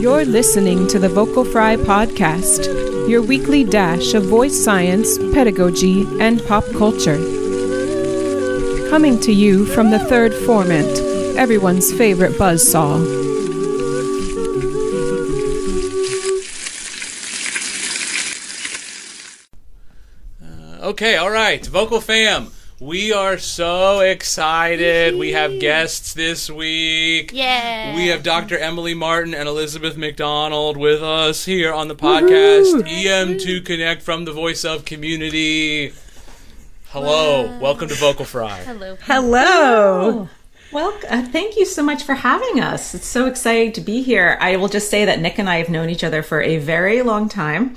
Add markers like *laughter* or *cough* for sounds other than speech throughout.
You're listening to the Vocal Fry Podcast, your weekly dash of voice science, pedagogy, and pop culture. Coming to you from the third formant, everyone's favorite buzzsaw. Uh, okay, all right, Vocal Fam. We are so excited. We have guests this week. Yeah. We have Dr. Emily Martin and Elizabeth McDonald with us here on the podcast EM2 Connect from the Voice of Community. Hello, welcome to Vocal Fry. Hello. Hello. Well, uh, thank you so much for having us. It's so exciting to be here. I will just say that Nick and I have known each other for a very long time.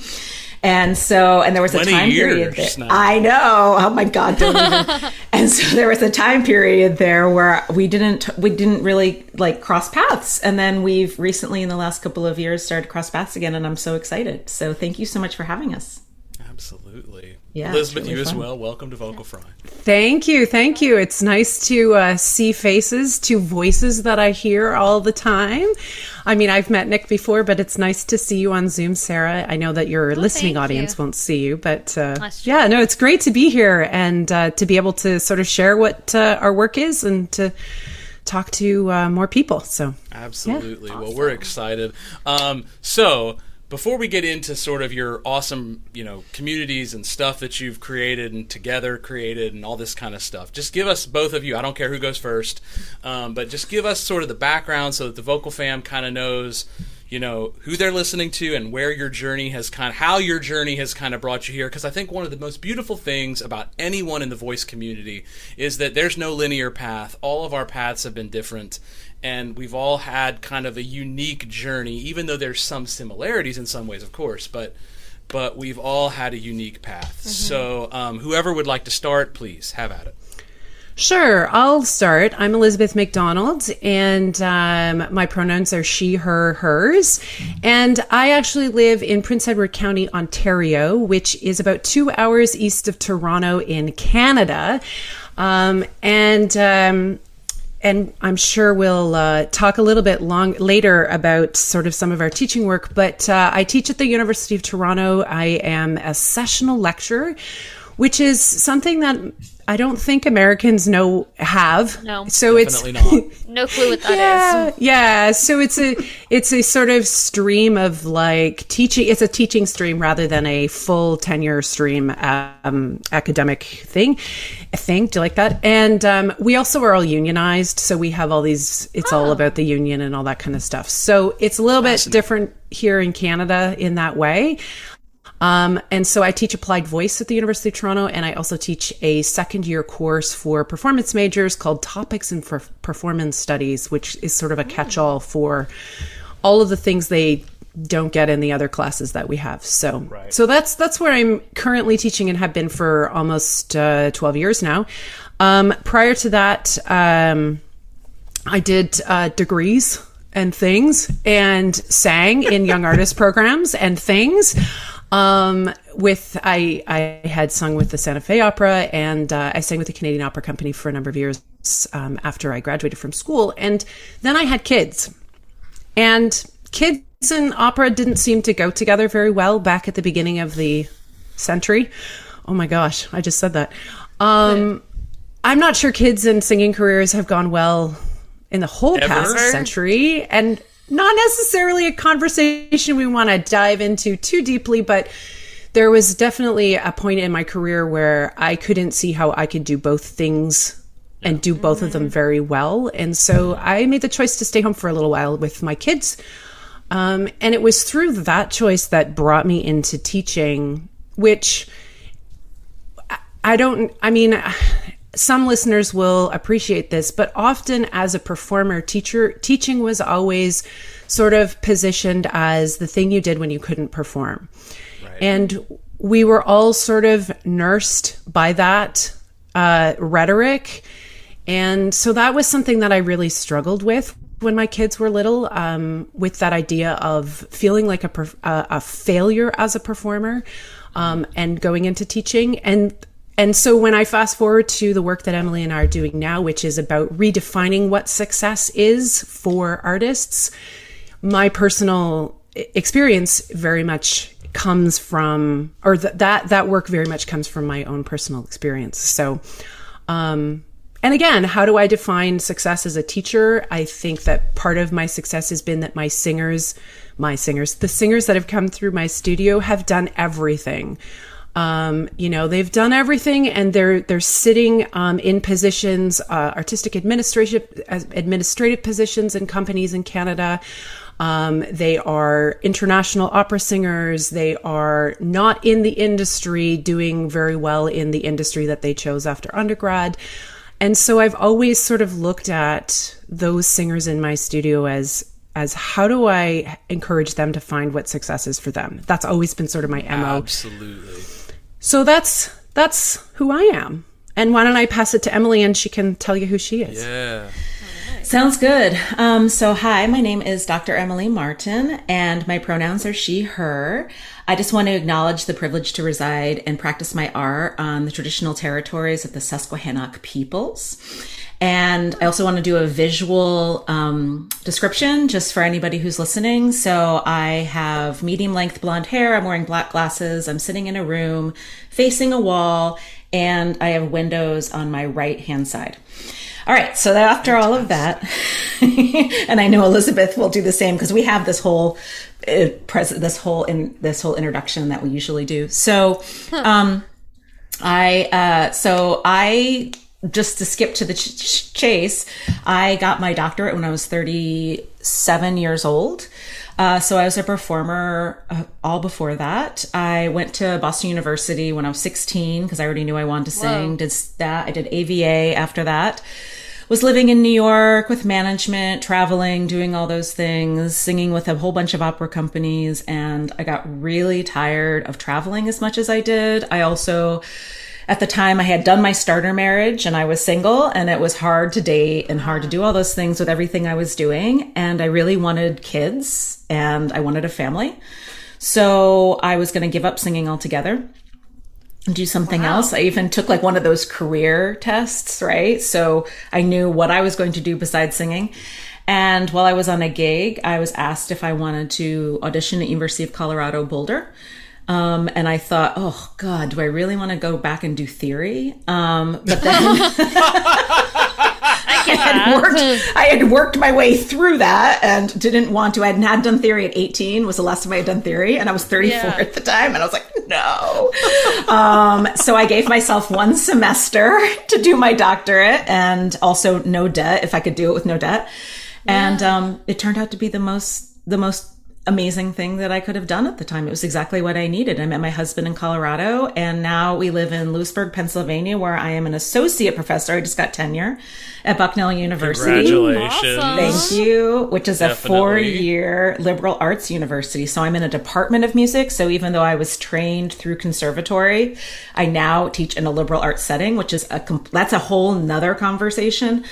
And so, and there was a time period years there. now. I know. Oh my God, don't even. *laughs* and so there was a time period there where we didn't, we didn't really like cross paths. And then we've recently, in the last couple of years, started cross paths again. And I'm so excited. So thank you so much for having us. Absolutely. Yeah, Elizabeth, really you as well. Welcome to Vocal Fry. Thank you. Thank you. It's nice to uh, see faces, to voices that I hear all the time. I mean, I've met Nick before, but it's nice to see you on Zoom, Sarah. I know that your listening audience you. won't see you, but uh, yeah, no, it's great to be here and uh, to be able to sort of share what uh, our work is and to talk to uh, more people. So, Absolutely. Well, we're excited. Um, so, before we get into sort of your awesome, you know, communities and stuff that you've created and together created and all this kind of stuff, just give us both of you. I don't care who goes first, um, but just give us sort of the background so that the vocal fam kind of knows, you know, who they're listening to and where your journey has kind of how your journey has kind of brought you here. Because I think one of the most beautiful things about anyone in the voice community is that there's no linear path. All of our paths have been different and we've all had kind of a unique journey even though there's some similarities in some ways of course but but we've all had a unique path so um, whoever would like to start please have at it Sure, I'll start. I'm Elizabeth McDonald, and um, my pronouns are she, her, hers. And I actually live in Prince Edward County, Ontario, which is about two hours east of Toronto in Canada. Um, and um, and I'm sure we'll uh, talk a little bit long later about sort of some of our teaching work. But uh, I teach at the University of Toronto. I am a sessional lecturer, which is something that I don't think Americans know have. No. so definitely it's not *laughs* No clue what that yeah, is. yeah. So it's a it's a sort of stream of like teaching. It's a teaching stream rather than a full tenure stream um, academic thing. Thing, do you like that? And um, we also are all unionized, so we have all these. It's all about the union and all that kind of stuff. So it's a little bit different here in Canada in that way. Um, and so I teach applied voice at the University of Toronto, and I also teach a second year course for performance majors called Topics in for Performance Studies, which is sort of a catch all for all of the things they don't get in the other classes that we have. So, Right. so that's that's where I'm currently teaching and have been for almost uh, 12 years now. Um, prior to that, um, I did uh, degrees and things and sang in young *laughs* artist programs and things. Um, with I I had sung with the Santa Fe Opera and uh, I sang with the Canadian Opera Company for a number of years um, after I graduated from school. And then I had kids, and kids and opera didn't seem to go together very well back at the beginning of the century. Oh my gosh, I just said that. Um, I'm not sure kids and singing careers have gone well in the whole Ever? past century, and not necessarily a conversation we want to dive into too deeply, but there was definitely a point in my career where I couldn't see how I could do both things and do both of them very well. And so I made the choice to stay home for a little while with my kids. Um, and it was through that choice that brought me into teaching, which I- I don't, I mean, some listeners will appreciate this, but often as a performer, teacher, teaching was always sort of positioned as the thing you did when you couldn't perform. And we were all sort of nursed by that uh, rhetoric. And so that was something that I really struggled with when my kids were little, um, with that idea of feeling like a, a failure as a performer um, and going into teaching. And and so when I fast forward to the work that Emily and I are doing now, which is about redefining what success is for artists, my personal experience very much comes from, or th- that that work very much comes from my own personal experience. So, um, and again, how do I define success as a teacher? I think that part of my success has been that my singers, my singers, the singers that have come through my studio have done everything. Um, you know, they've done everything, and they're they're sitting um, in positions, uh, artistic administrative administrative positions in companies in Canada. Um, they are international opera singers. They are not in the industry, doing very well in the industry that they chose after undergrad. And so I've always sort of looked at those singers in my studio as as how do I encourage them to find what success is for them? That's always been sort of my MO. Absolutely. So that's that's who I am. And why don't I pass it to Emily and she can tell you who she is? Yeah. Sounds good. Um, so, hi, my name is Dr. Emily Martin, and my pronouns are she, her. I just want to acknowledge the privilege to reside and practice my art on the traditional territories of the Susquehannock peoples. And I also want to do a visual um, description just for anybody who's listening. So I have medium length blonde hair. I'm wearing black glasses. I'm sitting in a room facing a wall and I have windows on my right hand side. All right. So after all of that, *laughs* and I know Elizabeth will do the same because we have this whole uh, present, this whole in this whole introduction that we usually do. So, um, I, uh, so I just to skip to the ch- ch- chase, I got my doctorate when I was 37 years old. Uh, so I was a performer uh, all before that. I went to Boston University when I was 16 because I already knew I wanted to sing. Whoa. Did that. I did AVA after that. Was living in New York with management, traveling, doing all those things, singing with a whole bunch of opera companies. And I got really tired of traveling as much as I did. I also at the time I had done my starter marriage and I was single and it was hard to date and hard to do all those things with everything I was doing. And I really wanted kids and I wanted a family. So I was going to give up singing altogether and do something wow. else. I even took like one of those career tests, right? So I knew what I was going to do besides singing. And while I was on a gig, I was asked if I wanted to audition at University of Colorado Boulder um, and I thought, oh God, do I really want to go back and do theory? Um, but then I, *laughs* I, had worked, I had worked my way through that and didn't want to. I hadn't had done theory at 18 was the last time I had done theory. And I was 34 yeah. at the time. And I was like, no. um, so I gave myself one semester *laughs* to do my doctorate and also no debt if I could do it with no debt. Yeah. And um, it turned out to be the most, the most amazing thing that I could have done at the time. It was exactly what I needed. I met my husband in Colorado and now we live in Lewisburg, Pennsylvania, where I am an associate professor. I just got tenure at Bucknell University. Congratulations. Awesome. Thank you, which is Definitely. a four year liberal arts university. So I'm in a department of music. So even though I was trained through conservatory, I now teach in a liberal arts setting, which is a, that's a whole nother conversation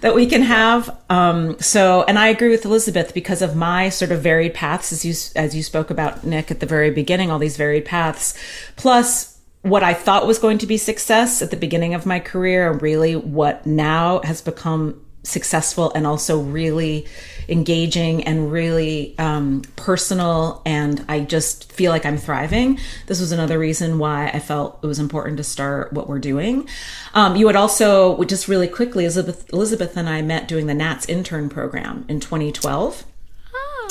that we can have. Um, so, and I agree with Elizabeth because of my sort of varied paths, as you as you spoke about Nick at the very beginning, all these varied paths, plus what I thought was going to be success at the beginning of my career, and really what now has become successful and also really engaging and really um, personal. And I just feel like I'm thriving. This was another reason why I felt it was important to start what we're doing. Um, you would also, just really quickly, Elizabeth, Elizabeth and I met doing the NATS intern program in 2012.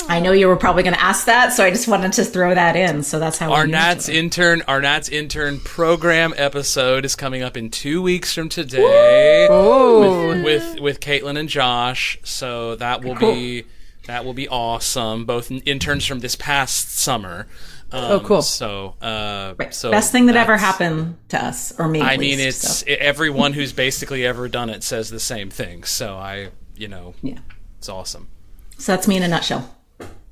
I know you were probably going to ask that, so I just wanted to throw that in. So that's how our Nats intern, our Nats intern program episode is coming up in two weeks from today with, with, with Caitlin and Josh. So that will cool. be that will be awesome. Both interns from this past summer. Um, oh, cool! So, uh, right. so best thing that ever happened to us or me. I mean, least, it's so. everyone who's basically ever done it says the same thing. So I, you know, yeah, it's awesome. So that's me in a nutshell.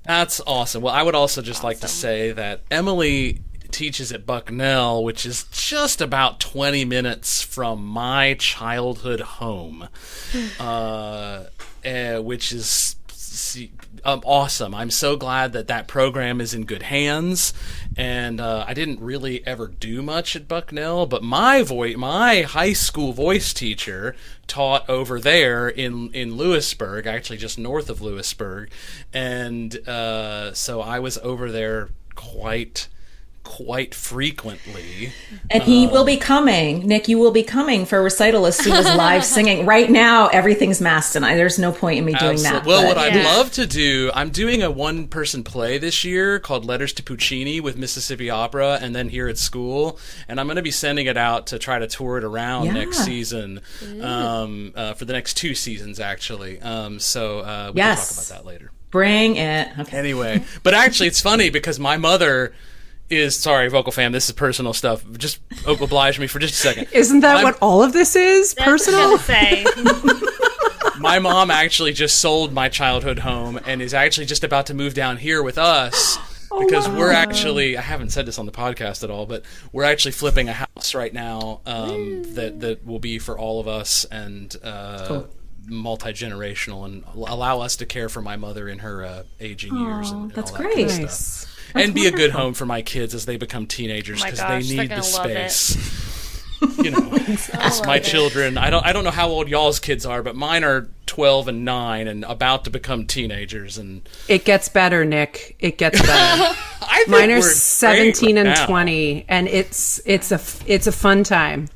That's awesome. Well, I would also just awesome. like to say that Emily teaches at Bucknell, which is just about 20 minutes from my childhood home, *laughs* uh, uh, which is um, awesome. I'm so glad that that program is in good hands. And uh, I didn't really ever do much at Bucknell, but my voice, my high school voice teacher taught over there in in Lewisburg, actually just north of Lewisburg, and uh, so I was over there quite quite frequently. And he will be coming. Nick, you will be coming for recital as soon as live *laughs* singing. Right now, everything's masked, and I, there's no point in me doing that. Well, but- what I'd love to do, I'm doing a one person play this year called Letters to Puccini with Mississippi Opera and then here at school. And I'm going to be sending it out to try to tour it around Yeah. next season um, uh, for the next two seasons, actually. Um, so uh, we Yes. can talk about that later. bring it. Okay. Anyway, but actually, it's funny because my mother is sorry, vocal fam. This is personal stuff. Just oblige me for just a second. *laughs* Isn't that My- what all of this is? That's Personal? was say. *laughs* my mom actually just sold my childhood home and is actually just about to move down here with us *gasps* because we're actually I haven't said this on the podcast at all, but we're actually flipping a house right now um, that that will be for all of us and uh, multi generational and allow us to care for my mother in her uh, aging years. And, and that's all that kind of great. Stuff. Nice. and be a good home for my kids as they become teenagers Oh because gosh, they need the gonna love it. space. *laughs* you know, *laughs* love my it. children. I don't. I don't know how old y'all's kids are, but mine are twelve and nine, and about to become teenagers. And It gets better, Nick. It gets better. *laughs* I think Mine are 17 right and now. 20 and it's it's a it's a fun time.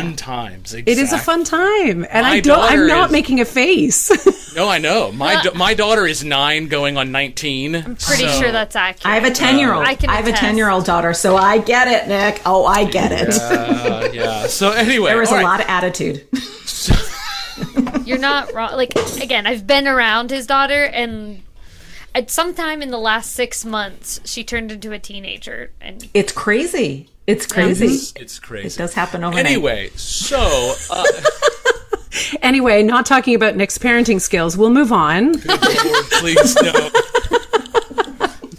Fun times. It is a fun time. And My I don't. I'm not is- making a face. *laughs* No, I know. My da- my daughter is nine, going on nineteen. I'm Pretty sure that's accurate. I have a 10 year old. I I have a 10 year old daughter, so I get it, Nick. Oh, I get it. Uh, yeah. So *laughs* anyway, there was a right. lot of attitude. *laughs* You're not wrong. Like again, I've been around his daughter, and at some time in the last six months, she turned into a teenager, and It's crazy. It's crazy. It's, it's crazy. It does happen overnight. Anyway, so uh, *laughs* anyway, not talking about Nick's parenting skills. We'll move on. *laughs* Lord, please no.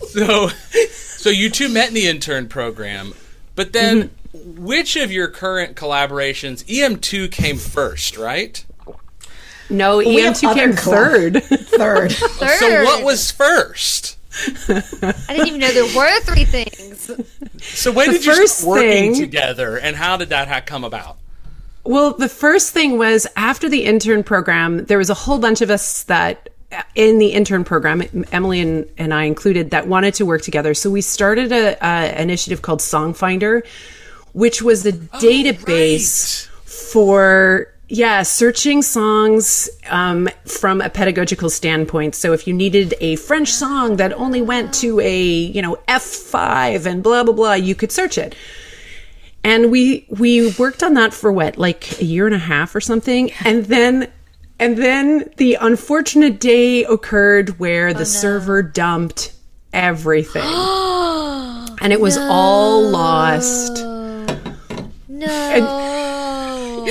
so, so you two met in the intern program, but then which of your current collaborations? EM2 came first, right? No, we EM2 came third. Third. *laughs* third. So what was first? I didn't even know there were three things. So when The did you first start working thing- together, and how did that ha- come about? Well, the first thing was after the intern program, there was a whole bunch of us that in the intern program, Emily and, and I included, that wanted to work together. So we started a, a initiative called Songfinder, which was the oh, database for yeah searching songs um, from a pedagogical standpoint. So if you needed a french song that only went to a you know f5 and blah blah blah you could search it. And we we worked on that for what like a year and a half or something? And then and then the unfortunate day occurred where the server dumped everything. *gasps* And it was all lost. *gasps* No.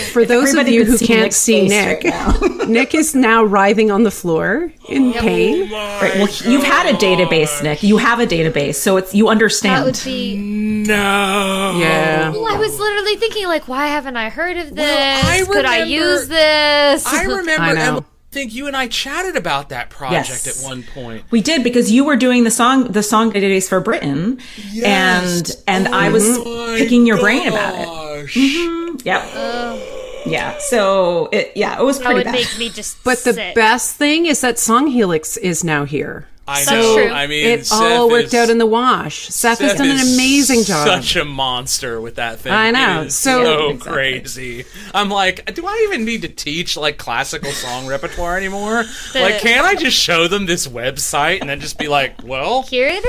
*laughs* for those of you who see can't Nick's see Nick right *laughs* nick is now writhing on the floor in pain oh Right, well, you've had a database, Nick. You have a database, so it's you understand. that understand. would be. No. yeah Well, I was literally thinking, like, why haven't I heard of this? I Could I remember- use this? I *laughs* remember. I know. Emily, I think you and I chatted about that project Yes. at one point. We did because you were doing the song the song database for Britain, Yes. and and I oh was picking your brain about it. gosh. Mm-hmm. Yep. Oh. yeah. So it yeah, it was that pretty would bad. make me just. but the best thing is that Song Helix is now here I That's know. true. I mean, it Seth all worked is- out in the wash seth, has done an amazing job Such a monster with that thing. I know. It is So- so, Exactly. crazy. I'm like, do I even need to teach like classical song repertoire anymore? Like, can't I just show them this website and then just be like, well, Here it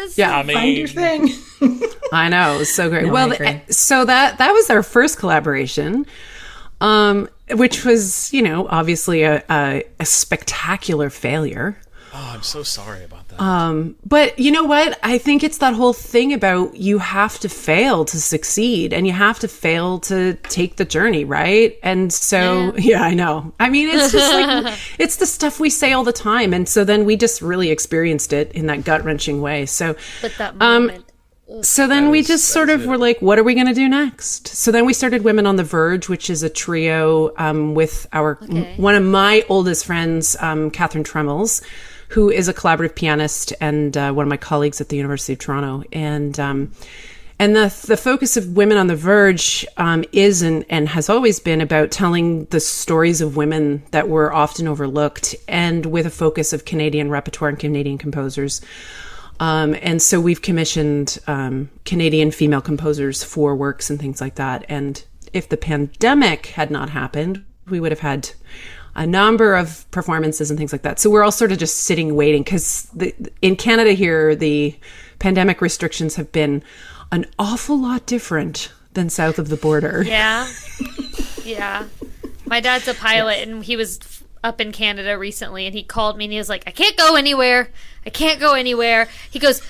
is. yeah I mean, Find your thing. *laughs* I know, it was so great. No, well, I so that that was our first collaboration, um, which was you know obviously a, a, a spectacular failure. Oh, I'm so sorry about that. Um, but you know what? I think it's that whole thing about you have to fail to succeed, and you have to fail to take the journey, right? And so, yeah, *laughs* I know. I mean, it's just like *laughs* it's the stuff we say all the time, and so then we just really experienced it in that gut wrenching way. So, But that Um, so then we just sort of it. were like, what are we going to do next? So then we started Women on the Verge, which is a trio um, with our Okay. one of my oldest friends, um, Catherine Tremels, who is a collaborative pianist and uh, one of my colleagues at the University of Toronto. And um, and the the focus of Women on the Verge um, is and, and has always been about telling the stories of women that were often overlooked, and with a focus of Canadian repertoire and Canadian composers. Um, and so we've commissioned um, Canadian female composers for works and things like that. And if the pandemic had not happened, we would have had a number of performances and things like that. So we're all sort of just sitting waiting because in Canada here, the pandemic restrictions have been an awful lot different than south of the border. Yeah. yeah. My dad's a pilot and he was up in Canada recently and he called me and he was like, I can't go anywhere. I can't go anywhere. He goes,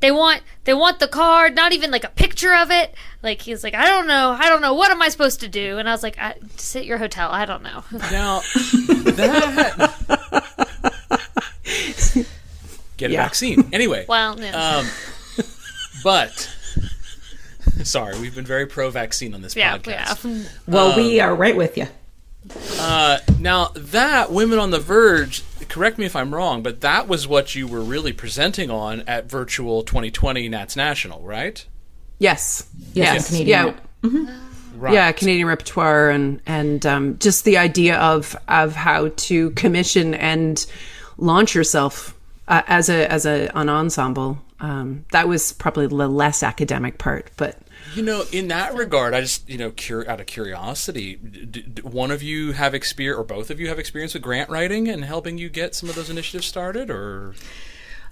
they want they want the card, not even like a picture of it. Like he's like, I don't know, I don't know, what am I supposed to do? And I was like, I, sit at your hotel. I don't know. *laughs* Now that *laughs* get a Yeah. vaccine anyway. well, no. Um, but sorry, we've been very pro-vaccine on this yeah, podcast. yeah. Well, Um, we are right with you. Uh, now that Women on the Verge, correct me if I'm wrong, but that was what you were really presenting on at Virtual 2020 Nats National, right? Yes. Yes, Yes. Canadian Yeah. Right. Yeah, Canadian repertoire and and um, just the idea of of how to commission and launch yourself uh, as a as a an ensemble. Um, that was probably the less academic part, but You know, in that regard, I just, you know, cur- out of curiosity, d- d- one of you have experience, or both of you have experience with grant writing and helping you get some of those initiatives started, or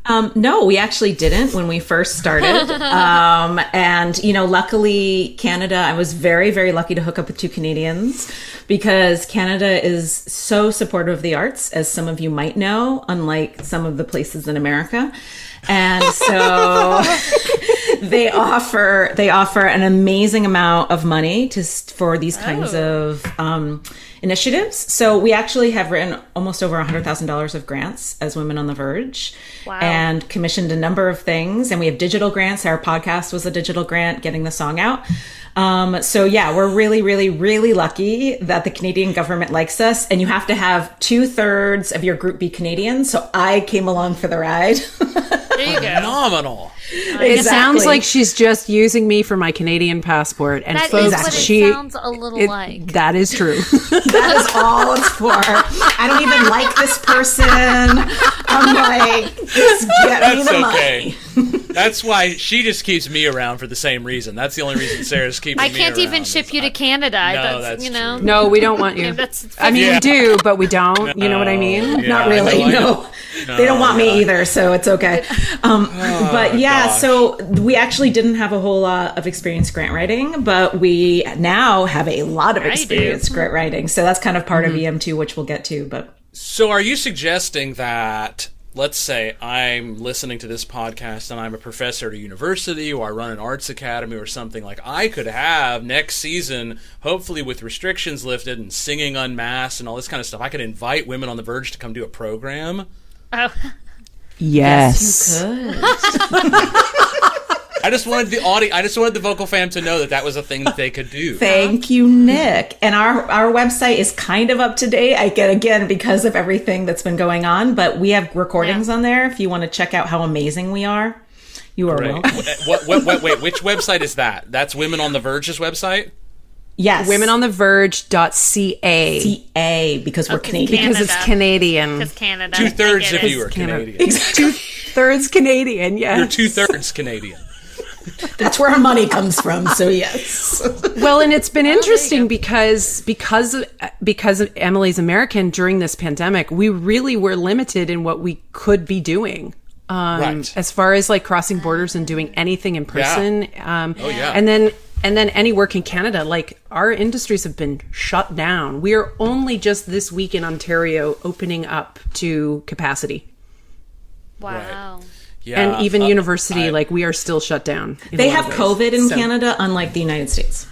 Um, no, we actually didn't when we first started. *laughs* um, and, you know, luckily, Canada, I was very, very lucky to hook up with two Canadians because Canada is so supportive of the arts, as some of you might know, unlike some of the places in America. And so *laughs* they offer they offer an amazing amount of money to for these kinds of um, initiatives. So we actually have written almost over hundred thousand dollars of grants as Women on the Verge, Wow. and commissioned a number of things. And we have digital grants. Our podcast was a digital grant, getting the song out. Um, so yeah, we're really, really, really lucky that the Canadian government likes us. And you have to have two thirds of your group be Canadian. So I came along for the ride. *laughs* There you go. phenomenal. It sounds like she's just using me for my Canadian passport. And That is folks, what it she sounds a little it- like. that is true. *laughs* that is all it's for. I don't even like this person. I'm like, just get me That's the okay. money. That's why she just keeps me around for the same reason. That's the only reason Sarah's keeping me around. I can't even ship is you to I- Canada. No, that's, that's you know. true. no, we don't want Yeah, *laughs* you. that's I mean, Yeah. we do, but we don't. You know what I mean? Yeah, Not really. know, I No. know. They don't want me either, so it's okay. Um, but yeah, gosh. so we actually didn't have a whole lot of experience grant writing, but we now have a lot of experience grant writing. So that's kind of part of mm-hmm. EM2, which we'll get to. But So, are you suggesting that, let's say, I'm listening to this podcast and I'm a professor at a university or I run an arts academy or something like I could have next season, hopefully with restrictions lifted and singing unmasked and all this kind of stuff, I could invite Women on the Verge to come do a program. Oh, *laughs* Yes. good. *laughs* I just wanted the audio, I just wanted the vocal fam to know that that was a thing that they could do. *laughs* Thank you, Nick. And our our website is kind of up to date. I get again because of everything that's been going on, but we have recordings Yeah. on there if you want to check out how amazing we are. You are Right. welcome. what, what, what, wait, which website is that? That's Women on the Verge's website? Yes. Womenontheverge.ca. CA because we're Canadian. because it's Canadian. because Canada. Two thirds of you are Canada. Canadian. Two thirds Canadian, yes. You're two thirds Canadian. That's where our money comes from. So yes. Well, and it's been interesting because because of, because of Emily's American during this pandemic, we really were limited in what we could be doing. Um, Right. As far as like crossing borders and doing anything in person. Um, Oh, yeah. And then and then any work in Canada, like our industries have been shut down. We are only just this week in Ontario opening up to capacity. Wow. Yeah, and even uh, university, I- like we are still shut down. They have. COVID in So- Canada, unlike the United States.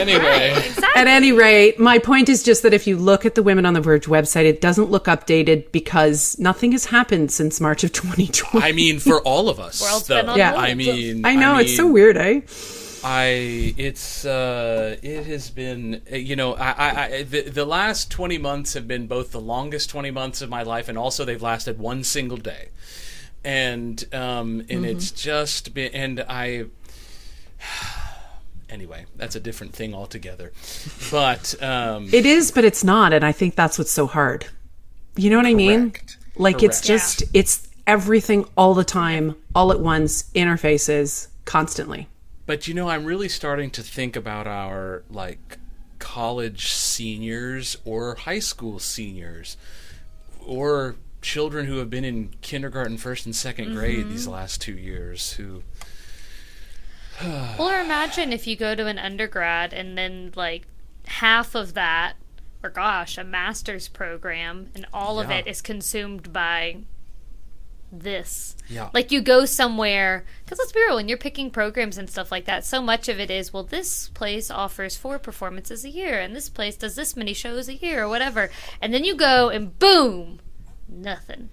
Anyway, Exactly. At any rate, my point is just that if you look at the Women on the Verge website, it doesn't look updated because nothing has happened since March of 2020. I mean, for all of us, World's though. been on Yeah. I mean, I know it's so weird, eh? I it's uh it has been you know I, I, I the, the last 20 months have been both the longest 20 months of my life and also they've lasted one single day and um and it's just been and I anyway that's a different thing altogether but um It is, but it's not, and I think that's what's so hard. You know what I mean? Correct. Like it's Correct. just it's everything all the time, all at once, interfaces constantly. But you know, I'm really starting to think about our like college seniors or high school seniors or children who have been in kindergarten, first and 2nd grade these last 2 years who *sighs* Or imagine if you go to an undergrad and then like half of that, or gosh, a master's program, and all of Yeah. it is consumed by this. Yeah. Like you go somewhere, because let's be real, when you're picking programs and stuff like that, so much of it is, well, this place offers four performances a year, and this place does this many shows a year, or whatever. And then you go and boom, nothing.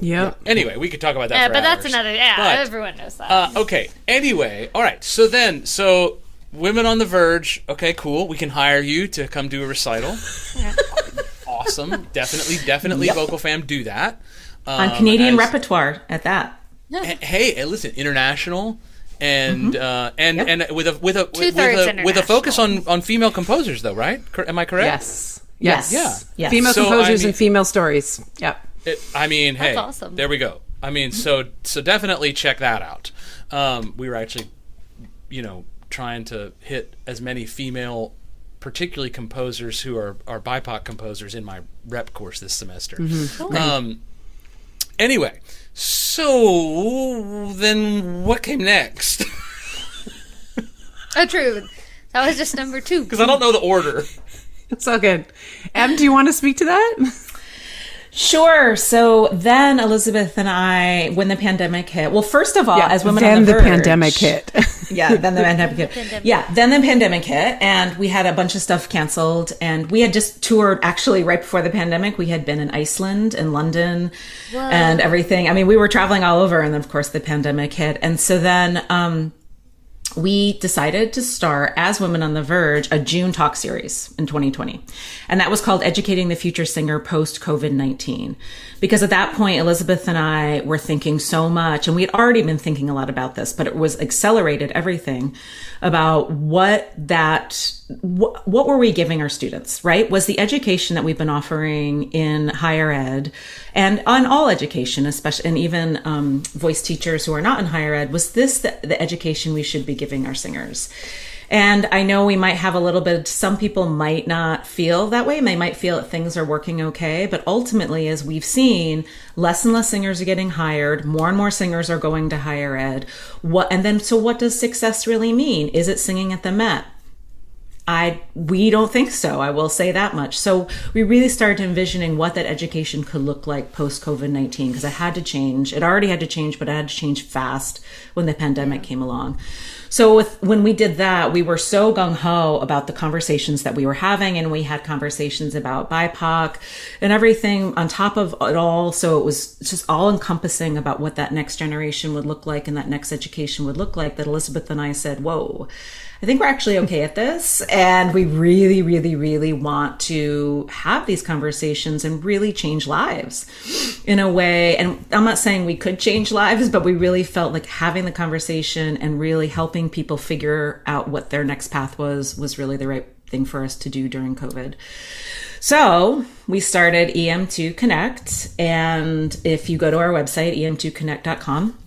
Yep. Anyway, we could talk about that Yeah, for but that's another, yeah, But, everyone knows that. Uh, okay. Anyway, all right. So then, so women on the verge. Okay, cool. We can hire you to come do a recital. *laughs* awesome. Definitely, definitely, vocal fam, do that. Um, on Canadian as- repertoire at that. H- Hey, hey, listen, international. And uh, and Yep. and with a with a with, Two-thirds a with a focus on on female composers though, right? Am I correct? Yes. Yes. Yes. Yeah. Yes. Female So, I composers mean- and female stories. Yep. It, I mean, hey, awesome. there we go. I mean, so so definitely check that out. Um, we were actually, you know, trying to hit as many female, particularly composers who are are BIPOC composers in my rep course this semester. Um, anyway, so then what came next? oh, true. That was just number two. *laughs* Because I don't know the order. It's all good. Em, do you want to speak to that? Sure. So then Elizabeth and I, when the pandemic hit, well, first of all, as women then on the, the verge, pandemic hit. *laughs* yeah, then the pandemic hit. Yeah, then the pandemic hit, and we had a bunch of stuff canceled. And we had just toured actually right before the pandemic. We had been in Iceland and London and everything. I mean, we were traveling all over, and then of course the pandemic hit. And so then um, we decided to start as Women on the Verge a June talk series in 2020. And that was called Educating the Future Singer Post COVID 19. Because at that point, Elizabeth and I were thinking so much, and we had already been thinking a lot about this, but it was accelerated everything about what that, what, what were we giving our students, right? Was the education that we've been offering in higher ed and on all education, especially, and even um, voice teachers who are not in higher ed, was this the, the education we should be giving our singers? And I know we might have a little bit, some people might not feel that way. They might feel that things are working okay. But ultimately, as we've seen, less and less singers are getting hired. More and more singers are going to higher ed. What, and then, so what does success really mean? Is it singing at the Met? I we don't think so. I will say that much. So we really started envisioning what that education could look like post COVID nineteen because it had to change. It already had to change, but it had to change fast when the pandemic came along. So with when we did that, we were so gung ho about the conversations that we were having, and we had conversations about BIPOC and everything on top of it all. So it was just all encompassing about what that next generation would look like and that next education would look like. That Elizabeth and I said, "Whoa." I think we're actually okay at this. And we really, really, really want to have these conversations and really change lives in a way. And I'm not saying we could change lives, but we really felt like having the conversation and really helping people figure out what their next path was, was really the right thing for us to do during COVID. So we started EM2 Connect. And if you go to our website, E em2connect.com,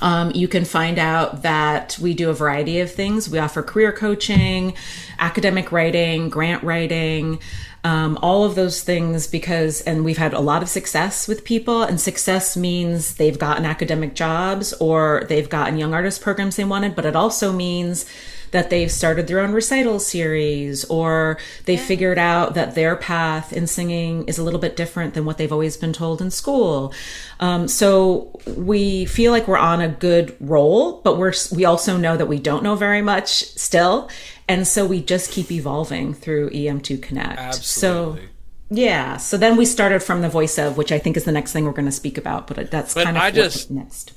um, you can find out that we do a variety of things. We offer career coaching, academic writing, grant writing, um, all of those things because, and we've had a lot of success with people, and success means they've gotten academic jobs or they've gotten young artist programs they wanted, but it also means that they've started their own recital series or they figured out that their path in singing is a little bit different than what they've always been told in school. Um, so we feel like we're on a good roll, but we're we also know that we don't know very much still. And so we just keep evolving through EM2 Connect. Absolutely. So yeah. So then we started from the voice of, which I think is the next thing we're going to speak about. But that's But kind of I just- next.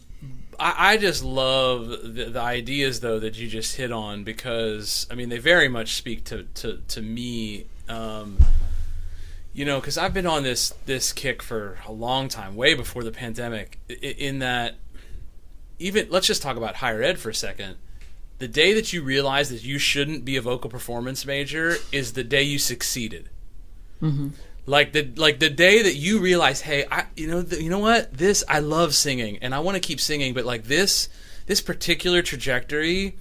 I, I just love the, the ideas though that you just hit on because I mean they very much speak to to to me. Um, you know, because I've been on this this kick for a long time, way before the pandemic. In that, even let's just talk about higher ed for a second. The day that you realize that you shouldn't be a vocal performance major is the day you succeeded. Like the like the day that you realize, hey, I you know th- you know what this I love singing and I want to keep singing, but like this this particular trajectory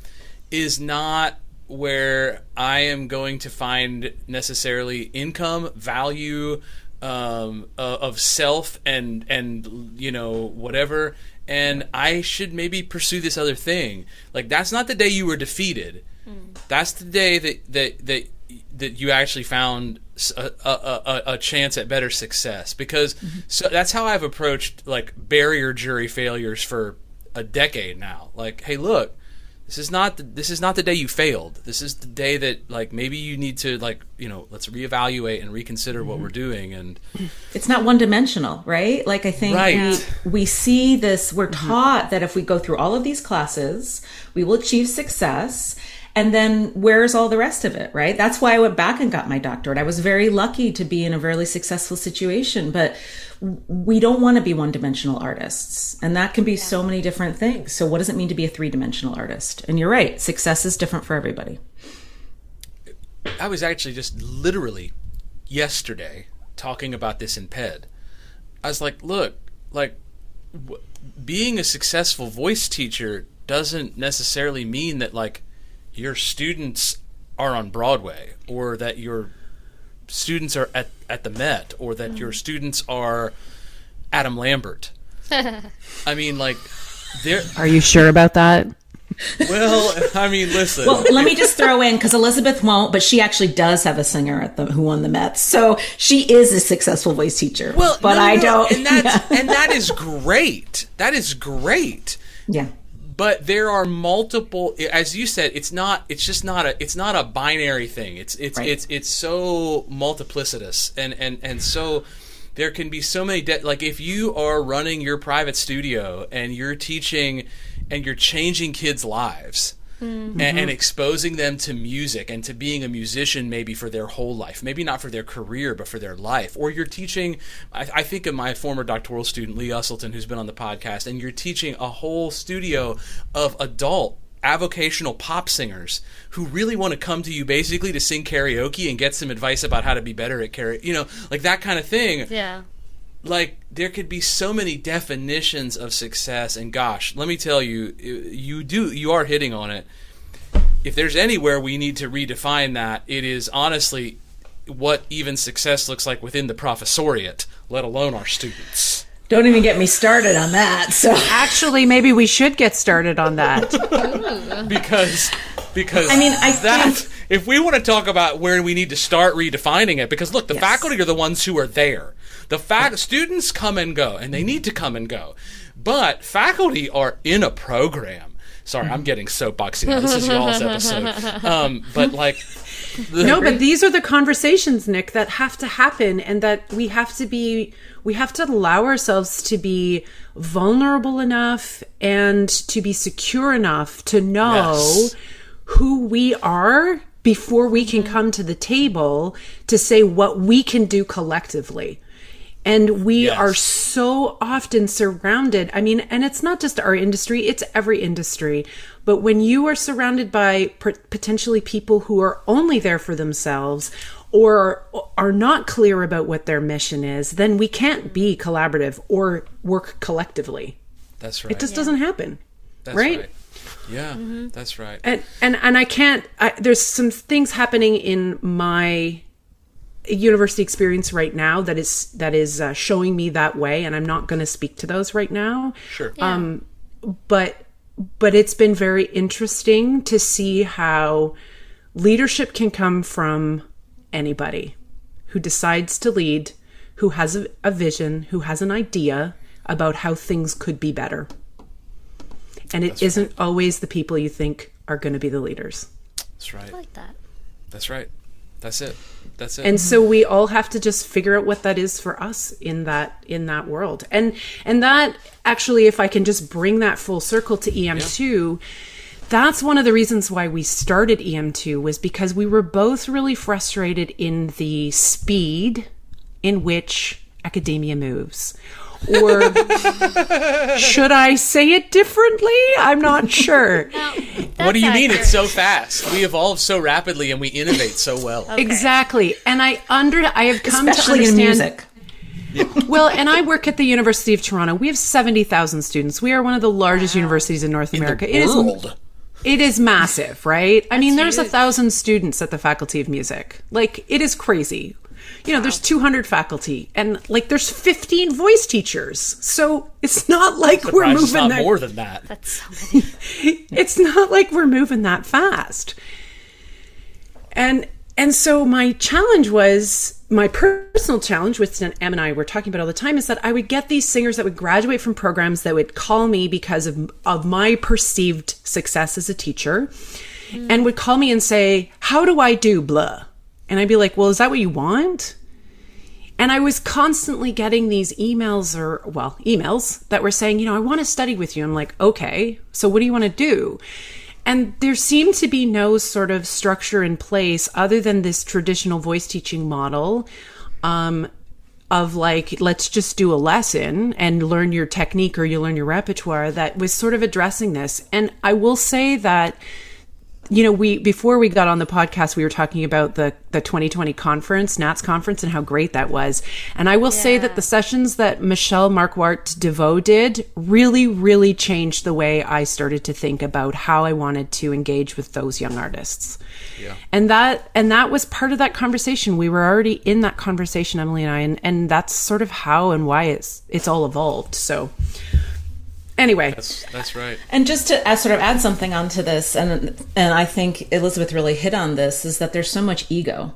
is not where I am going to find necessarily income value um, uh, of self and and you know whatever, and I should maybe pursue this other thing. Like that's not the day you were defeated. That's the day that that that that you actually found a, a, a, a chance at better success because mm-hmm. so that's how I've approached like barrier jury failures for a decade now. Like, hey, look, this is not the, this is not the day you failed. This is the day that like maybe you need to like you know let's reevaluate and reconsider what mm-hmm. we're doing and *clears throat* it's not one dimensional, right? Like I think Right. we, we see this, we're mm-hmm. taught that if we go through all of these classes, we will achieve success. And then where's all the rest of it, right? That's why I went back and got my doctorate. I was very lucky to be in a really successful situation, but we don't want to be one dimensional artists. And that can be so many different things. So what does it mean to be a three dimensional artist? And you're right, success is different for everybody. I was actually just literally yesterday talking about this in PED. I was like, look, like w- being a successful voice teacher doesn't necessarily mean that like your students are on Broadway or that your students are at, at the Met or that your mm. students are Adam Lambert. *laughs* I mean, like, there. Are you sure about that? Well, I mean, listen. Well, let me just throw in because Elizabeth won't, but she actually does have a singer at the who won the Mets, so she is a successful voice teacher. Well, but no, no, I no, don't. and that's *laughs* and that is great. That is great. yeah. But there are multiple, as you said, it's not. It's just not a. It's not a binary thing. It's it's Right. it's it's so multiplicitous and and and so there can be so many. De- like if you are running your private studio and you're teaching and you're changing kids' lives. Mm-hmm. and, and mm-hmm. exposing them to music and to being a musician maybe for their whole life. Maybe not for their career but for their life. Or you're teaching I, I think of my former doctoral student lee usselton who's been on the podcast and you're teaching a whole studio of adult avocational pop singers who really want to come to you basically to sing karaoke and get some advice about how to be better at karaoke you know like that kind of thing. Yeah. Like there could be so many definitions of success and gosh let me tell you you do you are hitting on it if there's anywhere we need to redefine that it is honestly what even success looks like within the professoriate let alone our students Don't even get me started on that. So Actually, maybe we should get started on that. *laughs* *laughs* because because I mean, I that think- if we want to talk about where we need to start redefining it because look the Yes. faculty are the ones who are there the fact students come and go and they need to come and go. But faculty are in a program. Sorry i'm getting soapboxy now. This is *laughs* y'all's episode. Um, but like the, No, but these are the conversations, Nick, that have to happen and that we have to be we have to allow ourselves to be vulnerable enough and to be secure enough to know Yes. who we are before we can come to the table to say what we can do collectively. And we Yes. are so often surrounded. I mean, and it's not just our industry, it's every industry. But when you are surrounded by p- potentially people who are only there for themselves or are not clear about what their mission is, then we can't be collaborative or work collectively. that's right It just doesn't happen. that's right? right, yeah mm-hmm. that's right and and and I can't. I, there's some things happening in my university experience right now that is that is uh, showing me that way, and I'm not going to speak to those right now. sure Um, but but it's been very interesting to see how leadership can come from anybody who decides to lead, who has a, a vision, who has an idea about how things could be better. And it not always the people you think are going to be the leaders. That's right. I like that. That's right. That's it. That's it. and so mm-hmm. we all have to just figure out what that is for us in that in that world. And and that actually if i can just bring that full circle to em2 that's one of the reasons why we started em2 was because we were both really frustrated in the speed in which academia moves or *laughs* should i say it differently i'm not sure *laughs* what do you mean accurate. it's so fast? We evolve so rapidly and we innovate so well. exactly and i under i have come especially to in understand music. Well, and I work at the University of Toronto. We have 70,000 students. We are one of the largest universities in North America. It is World. it is massive, right? I mean, there's a thousand students at the Faculty of Music. Like, it is crazy. You know, there's 200 faculty, and like, there's 15 voice teachers. So it's not like we're Surprised it's moving not that. more than that. That's so many. *laughs* it's not like we're moving that fast. And and so my challenge was my personal challenge, which Em and I were talking about all the time, is that I would get these singers that would graduate from programs that would call me because of of my perceived success as a teacher, and would call me and say, "How do I do blah?" And I'd be like, "Well, is that what you want?" And I was constantly getting these emails or, well, emails that were saying, you know, I want to study with you. I'm like, okay, so what do you want to do? And there seemed to be no sort of structure in place other than this traditional voice teaching model um, of like, let's just do a lesson and learn your technique or you learn your repertoire that was sort of addressing this. And I will say that you know, we before we got on the podcast, we were talking about the the 2020 conference, NATS conference, and how great that was. And I will say that the sessions that Michelle Markwart Deveaux did really, really changed the way I started to think about how I wanted to engage with those young artists. Yeah. And that and that was part of that conversation. We were already in that conversation, Emily and I, and, and that's sort of how and why it's it's all evolved. So anyway. That's that's right. And just to sort of add something onto this, and and I think Elizabeth really hit on this, is that there's so much ego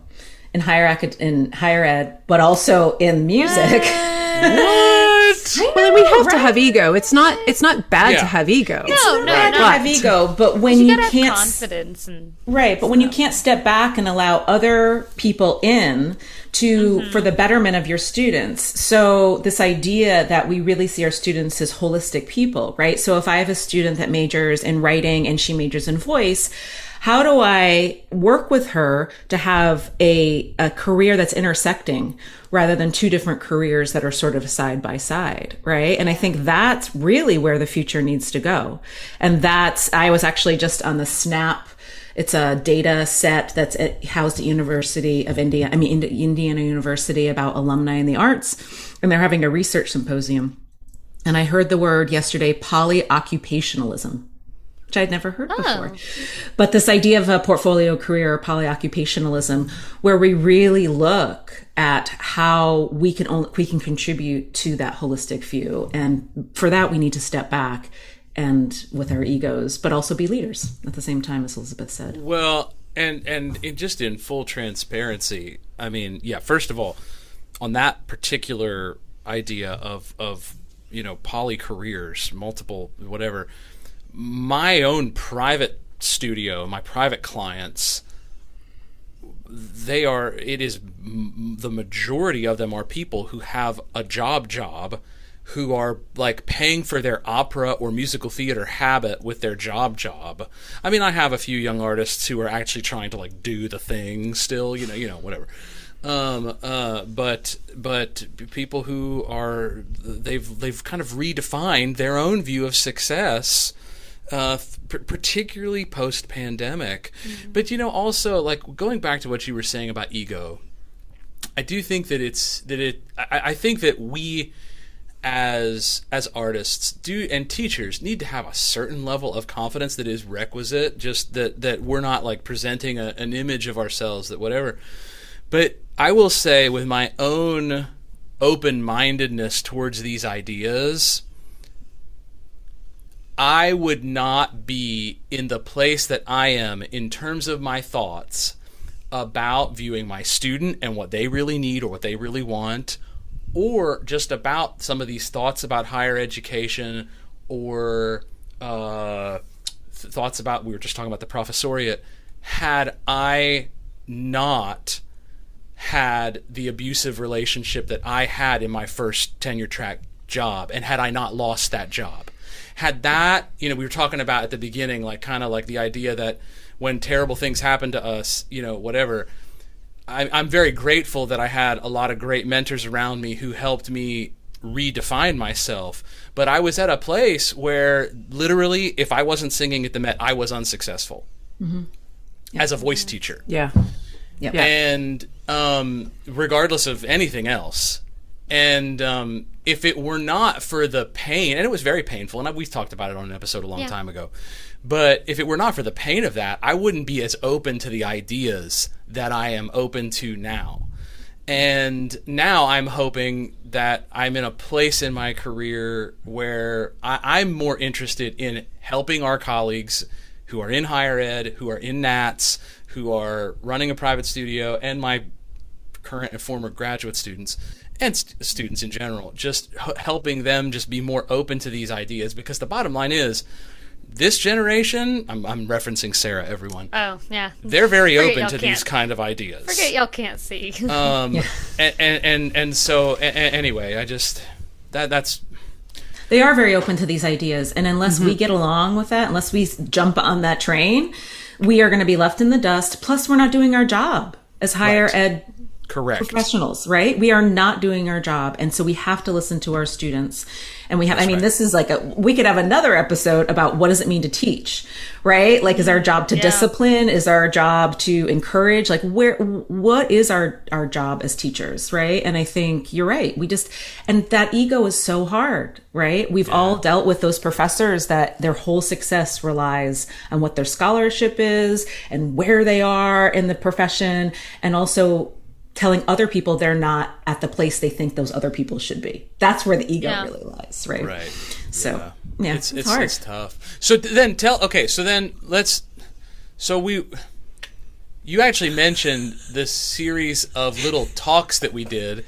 in higher acad- in higher ed, but also in music. *laughs* What? Well, we have to have ego. It's not it's not bad Yeah. to have ego. No, no, Bad no. to have ego, but when You you, can't s- confidence and Right, but when you can't step back and allow other people in to mm-hmm. for the betterment of your students. So this idea that we really see our students as holistic people, right? So if I have a student that majors in writing and she majors in voice, how do I work with her to have a a career that's intersecting rather than two different careers that are sort of side by side, right? And I think that's really where the future needs to go. And that's I was actually just on the SNAAP it's a data set that's at, housed at University of India, I mean, Indiana University about alumni in the arts. And they're having a research symposium. And I heard the word yesterday, polyoccupationalism, which I'd never heard before. Oh. But this idea of a portfolio career, or polyoccupationalism, where we really look at how we can only, we can contribute to that holistic view. And for that, we need to step back and with our egos, but also be leaders at the same time, as Elizabeth said. Well, and and in, just in full transparency, I mean, yeah. First of all, on that particular idea of of you know poly careers, multiple whatever, my own private studio, my private clients, they are. It is the majority of them are people who have a job job who are like paying for their opera or musical theater habit with their job job. I mean, I have a few young artists who are actually trying to like do the thing still, you know, you know, whatever. Um, uh, but but people who are they've they've kind of redefined their own view of success. Uh, p- particularly post pandemic, but you know, also like going back to what you were saying about ego, I do think that it's that it. I, I think that we as as artists do and teachers need to have a certain level of confidence that is requisite just that that we're not like presenting a, an image of ourselves that whatever but i will say with my own open-mindedness towards these ideas i would not be in the place that i am in terms of my thoughts about viewing my student and what they really need or what they really want or just about some of these thoughts about higher education or uh, th- thoughts about we were just talking about the professoriate had I not had the abusive relationship that I had in my first tenure track job and had I not lost that job. Had that, you know, we were talking about at the beginning, like kind of like the idea that when terrible things happen to us, you know, whatever, I, I'm very grateful that I had a lot of great mentors around me who helped me redefine myself. But I was at a place where literally, if I wasn't singing at the Met, I was unsuccessful as a voice teacher. Yeah. Yeah. And um, regardless of anything else. And um, if it were not for the pain, and it was very painful, and we've talked about it on an episode a long Yeah. time ago, but if it were not for the pain of that, I wouldn't be as open to the ideas that I am open to now. And now I'm hoping that I'm in a place in my career where I, I'm more interested in helping our colleagues who are in higher ed, who are in NATS, who are running a private studio, and my current and former graduate students and st- students in general, just h- helping them just be more open to these ideas. Because the bottom line is, this generation, I'm, I'm referencing Sarah, everyone, Oh, yeah. they're very Forget open to these kind of ideas. Forget y'all can't see. *laughs* Um, and, and, and, and so, a, a- anyway, I just, that that's, They are very open to these ideas. And unless we get along with that, unless we jump on that train, we are going to be left in the dust. Plus, we're not doing our job as higher Right. ed correct. professionals, right? We are not doing our job. And so we have to listen to our students. And we have, I mean, right. this is like a, we could have another episode about what does it mean to teach, right? Like, is our job to Yeah. discipline? Is our job to encourage? Like, where, what is our, our job as teachers, right? And I think you're right. We just, and that ego is so hard, right? We've all dealt with those professors that their whole success relies on what their scholarship is and where they are in the profession. And also, telling other people they're not at the place they think those other people should be. That's where the ego Yeah. really lies, right? Right. So, yeah, it's it's, it's, hard. it's tough. So then tell okay. So then let's. So we, you actually mentioned this series of little talks that we did.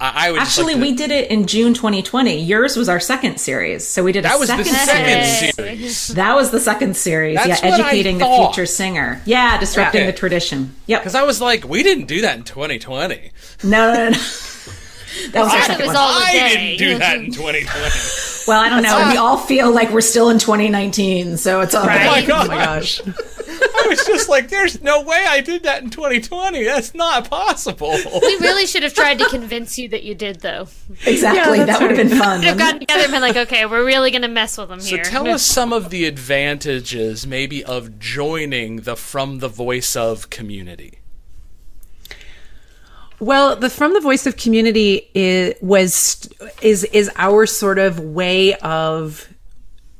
I, I would Actually, like to- we did it in June 2020. Yours was our second series, so we did a That was the second second series. series. That was the second series. That's yeah, what I educating the future singer. Yeah, disrupting Okay. the tradition. Yep. Because I was like, we didn't do that in 2020. No, no, no. no. *laughs* That was our second was one. all a I day. didn't do that in *laughs* 2020. Well, I don't know. We all feel like we're still in 2019, so it's all Right. Oh my right. god! Oh my gosh. *laughs* I was just like, there's no way I did that in 2020. That's not possible. We really should have tried to convince you that you did, though. Exactly. Yeah, that would have been fun. We've wouldn't gotten together and been like, okay, we're really going to mess with them So here. tell us some of the advantages, maybe, of joining the From the Voice of community. Well, the from the voice of community is was is is our sort of way of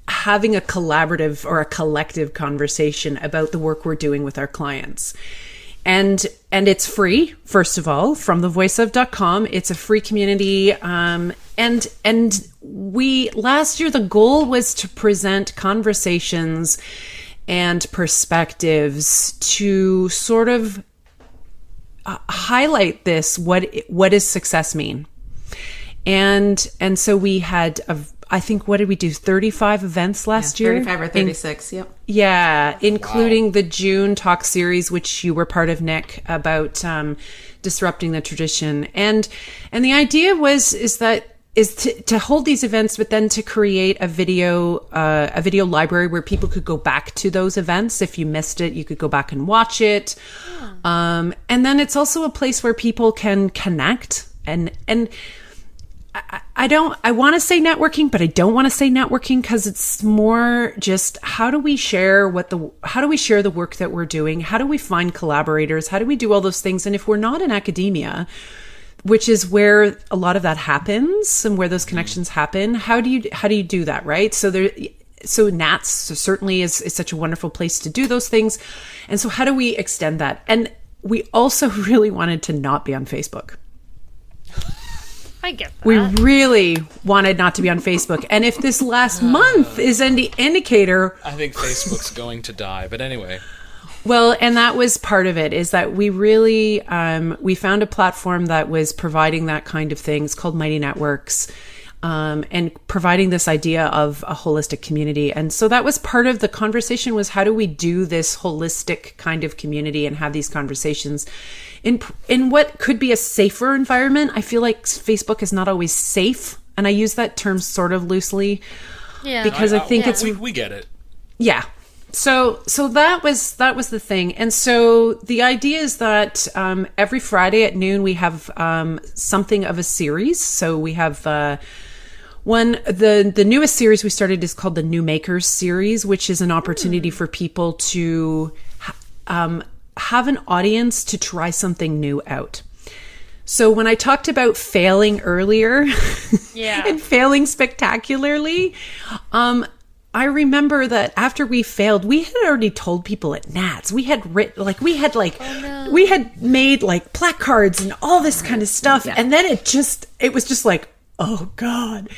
having a collaborative or a collective conversation about the work we're doing with our clients. And and it's free, first of all, from thevoiceof.com. It's a free community. Um, and and we last year the goal was to present conversations and perspectives to sort of highlight this what what does success mean and and so we had a, i think what did we do 35 events last year? 35 or In- 36. Yep. yeah including the june talk series which you were part of nick about um, disrupting the tradition. And and the idea was is that is to, to hold these events but then to create a video uh, a video library where people could go back to those events. If you missed it you could go back and watch it. Um, and then it's also a place where people can connect and and I- don't I want to say networking, but I don't want to say networking because it's more just how do we share what the how do we share the work that we're doing? How do we find collaborators? How do we do all those things? And if we're not in academia, which is where a lot of that happens and where those connections happen, how do you how do you do that, right? So there so NATS certainly is, is such a wonderful place to do those things. And so how do we extend that? And we also *laughs* really wanted to not be on Facebook. I get that. We really wanted not to be on Facebook. And if this last month is any indicator, I think Facebook's going to die, but anyway. well, and that was part of it is that we really um, we found a platform that was providing that kind of thing. It's called Mighty Networks. um, and providing this idea of a holistic community. And so that was part of the conversation was how do we do this holistic kind of community and have these conversations in in what could be a safer environment. I feel like Facebook is not always safe, and I use that term sort of loosely Yeah. because I, think Yeah. it's we, we get it. yeah so so that was that was the thing and so the idea is that um, every friday at noon we have um, something of a series so we have uh, one the the newest series we started is called the new makers series which is an opportunity for people to um, have an audience to try something new out so when i talked about failing earlier *laughs* Yeah. and failing spectacularly um I remember that after we failed, we had already told people at NATS. We had written, like, we had, like, we had made, like, placards and all this kind of stuff. And then it just, it was just like, oh, God.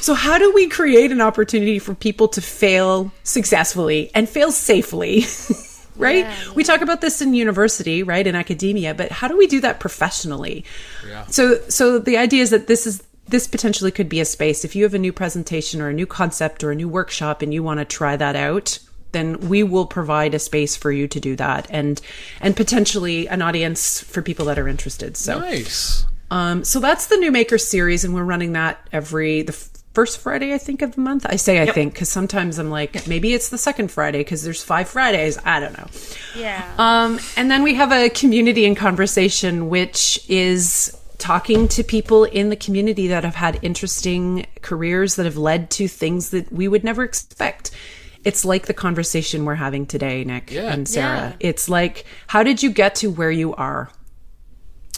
So, how do we create an opportunity for people to fail successfully and fail safely? *laughs* right? We talk about this in university, right, in academia, but how do we do that professionally? Yeah. So, so the idea is that this is this potentially could be a space if you have a new presentation or a new concept or a new workshop and you want to try that out then we will provide a space for you to do that and and potentially an audience for people that are interested so Nice. um so that's the new maker series and we're running that every the f- first friday i think of the month i say i think because sometimes i'm like maybe it's the second friday because there's five fridays i don't know yeah. um, and then we have a community and conversation, which is talking to people in the community that have had interesting careers that have led to things that we would never expect. It's like the conversation we're having today, Nick Yeah. and Sarah. Yeah. It's like, how did you get to where you are?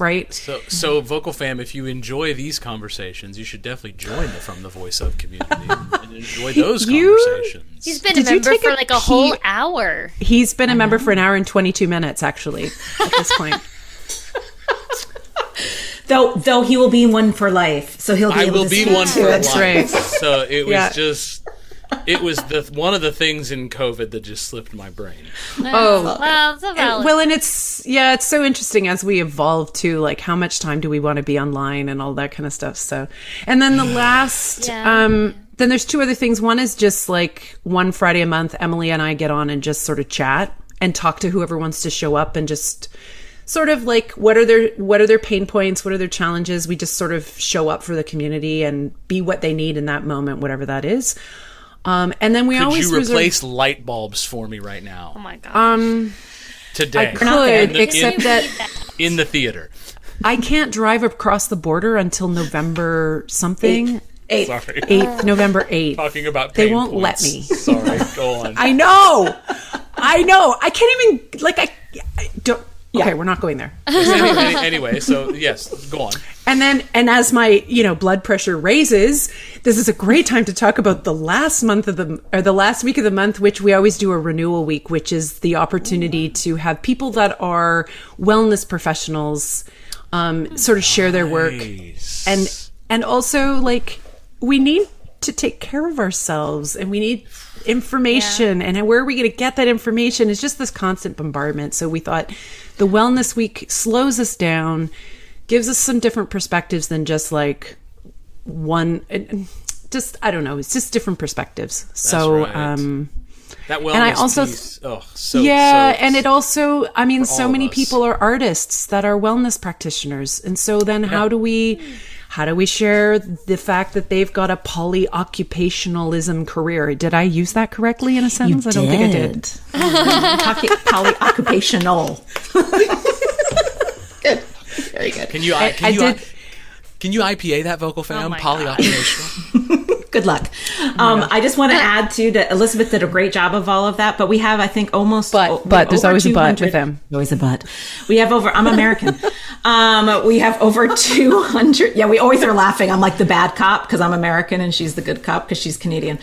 Right? So, so Vocal Fam, if you enjoy these conversations, you should definitely join the From the Voice of community and, *laughs* and enjoy those You- conversations. He's been Did a member for a like a whole pee- hour. He's been a member for an hour and 22 minutes, actually, at this point. *laughs* Though though he will be one for life, so he'll be I able will to be speak one for it. That's life. right. So it was Yeah. just, it was the one of the things in COVID that just slipped my brain. Oh, Well, it's a valid. well and it's yeah it's so interesting as we evolve too like how much time do we want to be online and all that kind of stuff so and then the last Yeah. um then there's two other things one is just like one friday a month emily and i get on and just sort of chat and talk to whoever wants to show up and just sort of like what are their what are their pain points what are their challenges we just sort of show up for the community and be what they need in that moment whatever that is um, and then we Could always you reserve- replace light bulbs for me right now? oh my god. um today, I could, In the- except in- that in the theater. I can't drive across the border until November something. Eight. Sorry, *laughs* Eighth, November eighth. talking about They pain won't let points. me. Sorry, go on. *laughs* I know, I know. I can't even like I, I don't. Okay, we're not going there. Any- any- anyway, so yes, go on. And then, and as my you know blood pressure raises, this is a great time to talk about the last month of the or the last week of the month, which we always do a renewal week, which is the opportunity to have people that are wellness professionals um, sort of share their work. Nice. and and also like we need to take care of ourselves and we need information. And where are we going to get that information? It's just this constant bombardment. So we thought the wellness week slows us down gives us some different perspectives than just like one and- and just i don't know it's just different perspectives. So right. um that wellness and I also- piece, oh, so yeah so- and it also i mean so many us. people are artists that are wellness practitioners. And so then how do we how do we share the fact that they've got a polyoccupationalism career? Did i use that correctly in a sentence? I don't think i did. Poly- *laughs* Polyoccupational. *laughs* good. Very good. Can you? I, can I you? did- Can you IPA that vocal fam? my God. Polyoccupational. *laughs* Good luck. Um, I just want to add too that Elizabeth did a great job of all of that, but we have, I think, almost. But- o- but there's always a but with them. Always a but. We have over. I'm American. *laughs* um, we have over 200. Yeah, we always are laughing. I'm like the bad cop because I'm American, and she's the good cop because she's Canadian.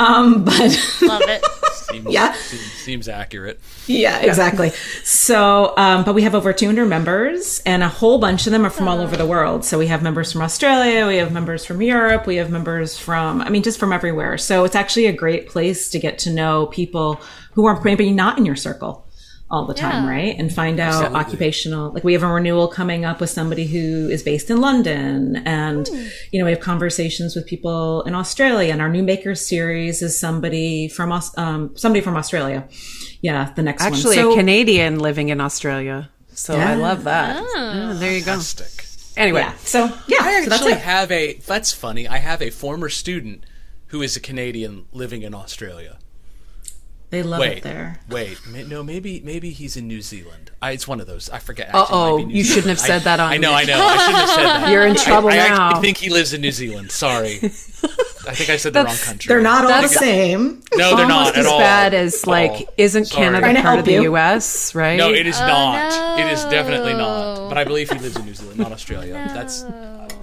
Um, *laughs* but Love it. Seems, Yeah. seems, seems accurate. Yeah, exactly. So, um, but we have over 200 members, and a whole bunch of them are from all over the world. So we have members from Australia, we have members from Europe, we have members from, I mean, just from everywhere. So it's actually a great place to get to know people who are maybe not in your circle. all the time, Yeah. right? And find out occupational, like we have a renewal coming up with somebody who is based in London. And, you know, we have conversations with people in Australia. And our new Makers series is somebody from, um, somebody from Australia. Yeah, the next one. Actually, one. a Canadian living in Australia. So I love that. Yeah, there you go. Fantastic. Anyway, yeah. So, yeah, I so actually have a. That's funny. I have a former student who is a Canadian living in Australia. They love Wait, it there. wait, no, maybe maybe he's in New Zealand. I, it's one of those. I forget. Uh-oh, might be New you shouldn't have said I- that on I know, I know. I shouldn't have said that. *laughs* you're in trouble I now. actually think he lives in New Zealand. Sorry, I think I said the wrong country. They're not all the same. No, they're almost not as at all. bad as like, all. isn't Sorry. Canada part of the you. U.S. Right? No, it is oh, not. no. It is definitely not. But I believe he lives in New Zealand, not Australia. That's.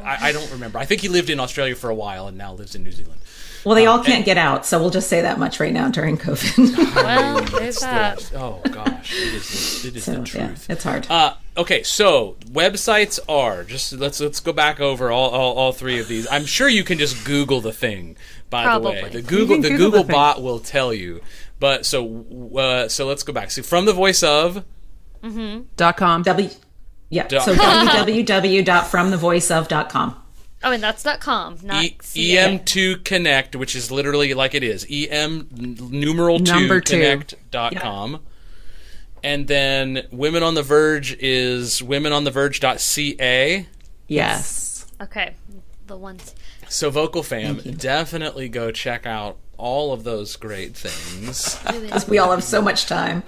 I, I don't remember. I think he lived in Australia for a while and now lives in New Zealand. Well, they all can't get out, so we'll just say that much right now during COVID. *laughs* Well, there's that. Oh gosh, it is. It is the So, yeah, truth. it's hard. Uh, okay, so websites are just let's let's go back over all, all, all three of these. I'm sure you can just Google the thing. By the way, the Google can the Google Google the bot will tell you. But so uh, so let's go back. So from the voice of mhm Dot com. W, yeah. Dot- So *laughs* www.fromthevoiceof.com. Oh, and that's dot com, not E- CA. EM2 Connect, which is literally like it is EM numeral two Number two. Connect.com. And then Women on the Verge is women on the womenontheverge.ca. Yes. Okay, the ones. So Vocal Fam, definitely go check out all of those great things. Because We all have so much time.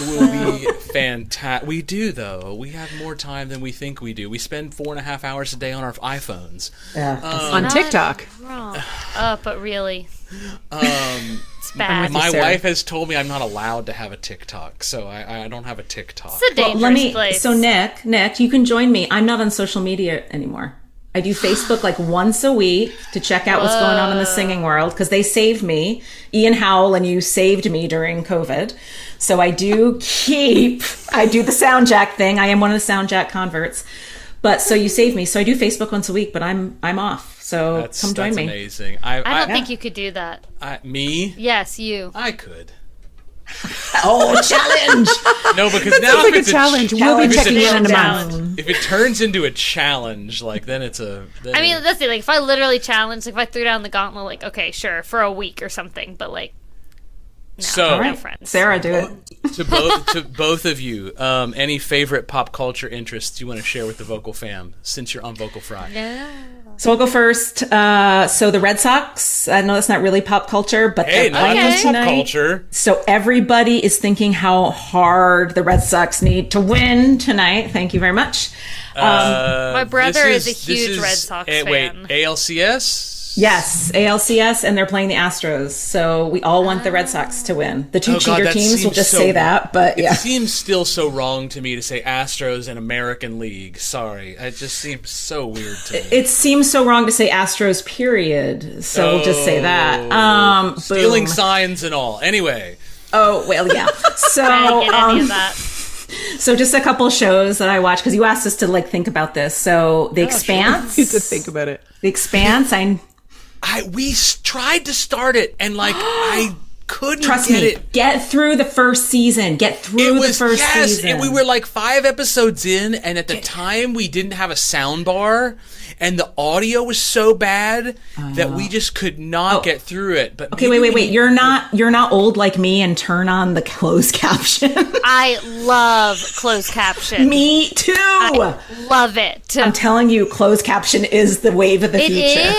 will be *laughs* fantastic. We do though. We have more time than we think we do. We spend four and a half hours a day on our iPhones. Yeah. On TikTok. Wrong. Uh, but really, Um, it's bad. my Sarah. wife has told me I'm not allowed to have a TikTok, so I, I don't have a TikTok. it's a dangerous Let me. place. So Nick, Nick, you can join me. I'm not on social media anymore. I do Facebook like once a week to check out what's going on in the singing world because they saved me. Ian Howell and you saved me during COVID. So I do keep, I do the Soundjack thing. I am one of the Soundjack converts. But so you saved me. So I do Facebook once a week, but I'm I'm off. So That's, come join that's me. amazing. I, I don't I- think you could do that. I- me. Yes, you. I could. Oh, challenge! No, because now Sounds like if a it's challenge. We'll be checking in in a month. if it turns into a challenge, like then it's a. Then I mean, that's it. Like, if I literally challenge, like, if I threw down the gauntlet, like, okay, sure, for a week or something, but like, no, So- no Alright. friends. Sarah, do it. *laughs* to both to both of you, um, any favorite pop culture interests you want to share with the Vocal Fam since you're on Vocal Fry? Yeah. So I'll go first. Uh, so the Red Sox. I know that's not really pop culture, but Hey, they're not playing just pop tonight. culture. So everybody is thinking how hard the Red Sox need to win tonight. Thank you very much. Uh, My brother this is a huge is- Red Sox eh, Wait, fan. ALCS. Yes, ALCS, and they're playing the Astros. So we all want the Red Sox to win. The two Oh, cheater that teams will just so- say that, but It seems still so wrong to me to say Astros and American League. Sorry, it just seems so weird to me. It seems so wrong to say Astros, period. So we'll just say that. Um, Oh, Stealing boom. signs and all. Anyway, Oh well, yeah. So *laughs* I didn't get any um, of that. *laughs* So just a couple shows that I watch because you asked us to like think about this. So Oh, The Expanse, *laughs* You to think about it. The Expanse. I I we tried to start it and like *gasps* I couldn't trust get me. it. Get through the first season. Get through It was the first yes, season. and we were like five episodes in, and at the time we didn't have a sound bar, and the audio was so bad that we ah. just could not oh. get through it. But Oh. okay, wait, wait, wait. You're not you're not old like me and turn on the *laughs* closed caption. I love closed caption. me too. Love it. I'm telling you, closed caption is the wave of the It future.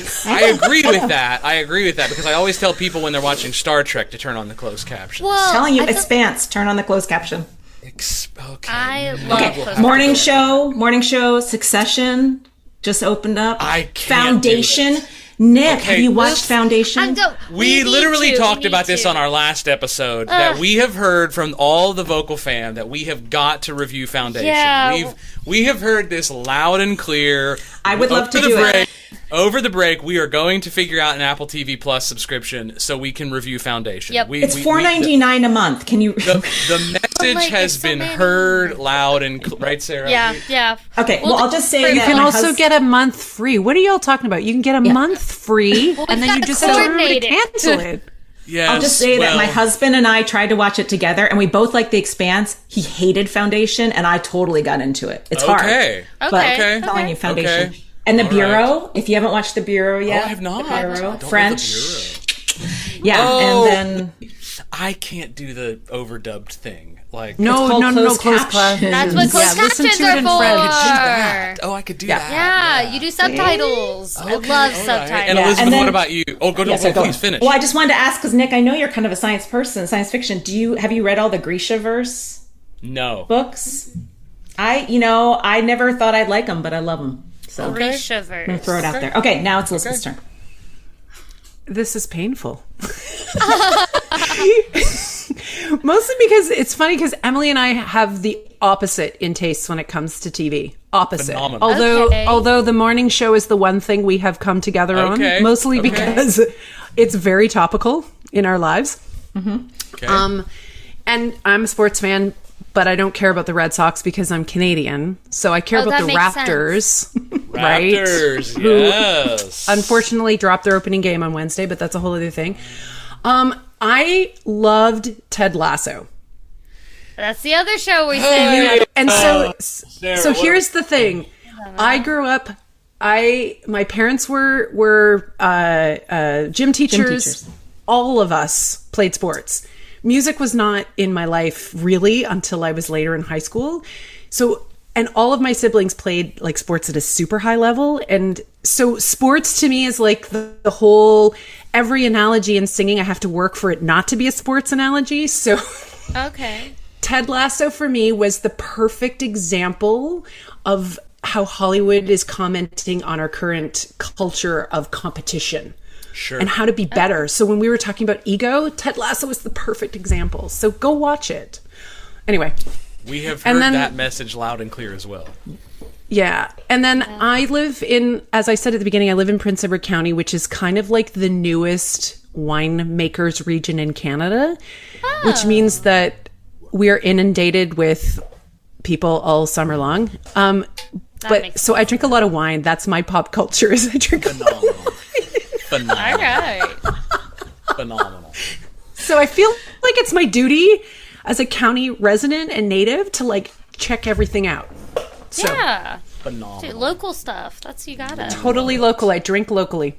is. *laughs* I agree with that. I agree with that because I always tell people when they're watching Star Trek to turn on the closed caption. Well, I'm telling you, I feel- Expanse. Turn on the closed caption. Ex- okay. I love Okay, Morning show, morning show, Succession just opened up. I can't Foundation. do Nick, have you watched oops. Foundation? I'm go- We, need literally to, talked we about need this on our last episode that we have heard from all the vocal fam that we have got to review Foundation. Yeah. We've we have heard this loud and clear. I would love Over to the do it. Break, Over the break, we are going to figure out an Apple TV Plus subscription so we can review Foundation. Yep. We, it's we- four we- ninety nine a month. Can you? The, *laughs* the message like, has so been many. heard loud and cl- right, Sarah. Yeah, yeah. Okay, well, I'll just say You can also hus- get a month free. What are y'all talking about? You can get a month free, *laughs* and then you just tell everybody to cancel it. *laughs* Yes, I'll just say that my husband and I tried to watch it together, and we both liked The Expanse. He hated Foundation, and I totally got into it. It's hard. Okay. But Okay, I'm telling you, Foundation. Okay. And The All Bureau, if you haven't watched The Bureau yet. Oh, I have not. The Bureau, Don't French. the Bureau. Yeah, Oh. and then I can't do the overdubbed thing. Like No, called no, no, no, closed closed captions. captions. That's what closed Yeah, captions are in for. French. that. Oh, I could do that. Yeah, you do subtitles. I love all right. subtitles. And Elizabeth, and then- what about you? Oh, go, Yeah, no, so oh, go please on. finish. Well, I just wanted to ask because Nick, I know you're kind of a science person, science fiction. Do you have you read all the Grishaverse no. books? I, you know, I never thought I'd like them, but I love them. So Grishaverse. throw it out there. Okay, now it's Elizabeth's turn. This is painful. *laughs* Mostly because it's funny because Emily and I have the opposite in tastes when it comes to TV. Opposite. Phenomenal. Although Okay. although the morning show is the one thing we have come together Okay, on, mostly okay. because *laughs* it's very topical in our lives. Okay. Um, and I'm a sports fan, but I don't care about the Red Sox because I'm Canadian. So I care Oh, about the Raptors, *laughs* right? Raptors, *laughs* Who yes. Unfortunately, dropped their opening game on Wednesday, but that's a whole other thing. Um, I loved Ted Lasso, That's the other show we say. and so Sarah, so here's the thing. I grew up. I my parents were were uh, uh, gym teachers. teachers. All of us played sports. Music was not in my life really until I was later in high school. So and all of my siblings played like sports at a super high level and so sports to me is like the, the whole every analogy in singing I have to work for it not to be a sports analogy. So *laughs* Okay. Ted Lasso for me was the perfect example of how Hollywood is commenting on our current culture of competition Sure. and how to be better. So when we were talking about ego, Ted Lasso was the perfect example. So go watch it. Anyway, we have heard and then- that message loud and clear as well. yeah. And then I live in, as I said at the beginning, I live in Prince Edward County, which is kind of like the newest winemakers region in Canada, which means that we are inundated with people all summer long. Um, but makes so I drink a lot of wine. That's my pop culture. Is I drink a lot. Phenomenal. Phenomenal. All right. *laughs* Phenomenal. So I feel like it's my duty as a county resident and native to like check everything out. So Yeah. Dude, Phenomenal. local stuff. That's you gotta. totally local. I drink locally.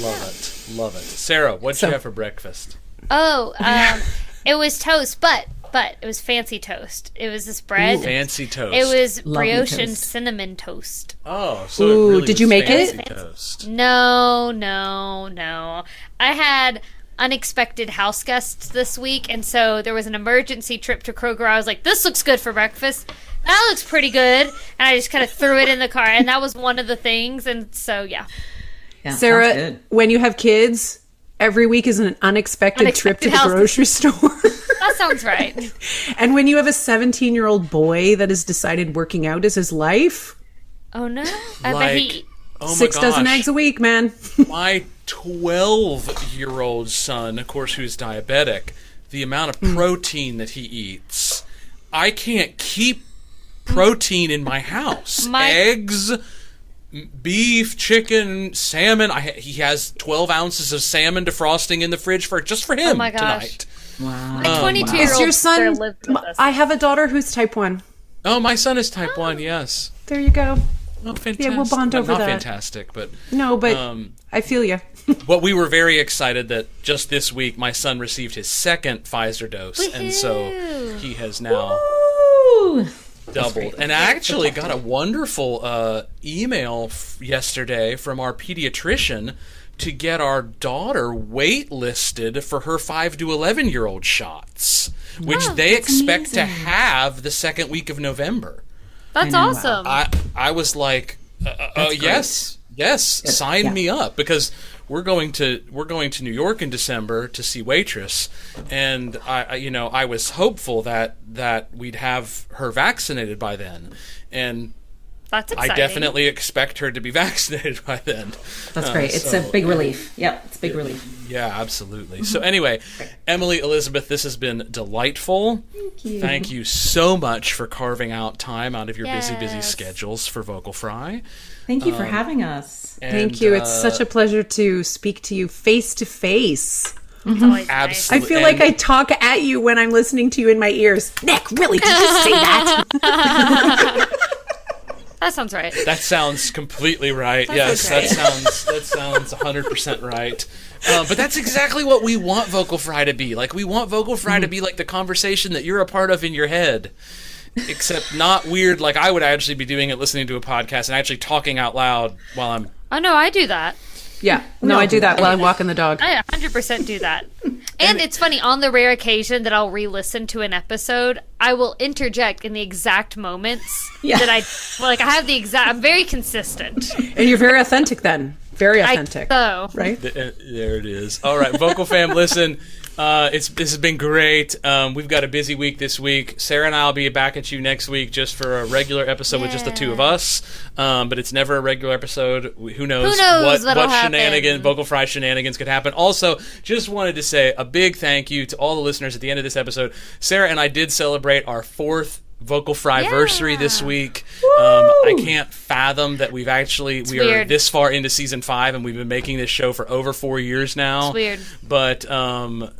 Love it. Love it. Sarah, what'd So- you have for breakfast? Oh, um, it was toast, but but it was fancy toast. It was this bread. Fancy toast. It was Lovely brioche and toast. cinnamon toast. Oh, so Ooh, it really did was you make it? Toast. No, no, no. I had unexpected house guests this week, and so there was an emergency trip to Kroger. I was like, "This looks good for breakfast. That looks pretty good," and I just kind of threw it in the car, and that was one of the things. And so, yeah, Yeah, Sarah, when you have kids, every week is an unexpected, trip to Unexpected the house- grocery *laughs* store. that sounds right. *laughs* and when you have a 17 year old boy that has decided working out is his life, Oh no, I bet Like, he. oh my six dozen eggs a week, man. *laughs* my 12 year old son, of course, who's diabetic, the amount Hmm. of protein that he eats, I can't keep protein in my house. My- Eggs, m- beef, chicken, salmon. I, he has 12 ounces of salmon defrosting in the fridge for just for him Oh my gosh. tonight. Wow. My 22 year Is old your son? lived with us. I have a daughter who's type 1. Oh, my son is type 1, yes. There you go. Oh, fantastic. Yeah, we'll bond over Not that. fantastic, but No, but Um, I feel you. *laughs* Well, we were very excited that just this week my son received his second Pfizer dose, and so he has now Ooh. Doubled. And I actually got a wonderful uh, email f- yesterday from our pediatrician to get our daughter waitlisted for her five to eleven year old shots, which Oh, they expect to have the second week of November. That's know. awesome. I I was like, uh, uh, uh, great. Yes, yes, sign yeah. me up because we're going to we're going to New York in December to see Waitress, and I, I you know I was hopeful that that we'd have her vaccinated by then, and That's exciting. I definitely expect her to be *laughs* vaccinated by then. That's Uh, great. It's so- a big relief. Yep, it's a big relief. Yeah, absolutely. So anyway, Emily Elizabeth, this has been delightful. Thank you. Thank you so much for carving out time out of your busy, busy schedules for Vocal Fry. Thank you for having us. Thank And, you. It's uh, such a pleasure to speak to you face to face. It's always nice. I feel like I talk at you when I'm listening to you in my ears. Nick, really? Did you say that? *laughs* *laughs* That sounds right. That sounds completely right. yes, okay. that sounds that sounds 100% right. Uh, but that's exactly what we want Vocal Fry to be. Like we want Vocal Fry to be like the conversation that you're a part of in your head. Except not weird like I would actually be doing it listening to a podcast and actually talking out loud while I'm Oh no, I do that. yeah. No, I do that while I'm walking the dog. I 100% do that. And it's funny, on the rare occasion that I'll re listen to an episode, I will interject in the exact moments Yeah. that I, well, like, I have the exact, I'm very consistent. And you're very authentic then. Very I, authentic. so, right? Th- uh, There it is. All right, Vocal Fam, listen. Uh, it's this has been great. Um, we've got a busy week this week. Sarah and I will be back at you next week just for a regular episode with just the two of us. Um, but it's never a regular episode. We- Who knows? Who knows what, what shenanigans, Vocal Fry shenanigans could happen. Also, just wanted to say a big thank you to all the listeners at the end of this episode. Sarah and I did celebrate our fourth Vocal Fry versary this week. Um, I can't fathom that we've actually we are this far into season five and we've been making this show for over four years now. It's weird. But um,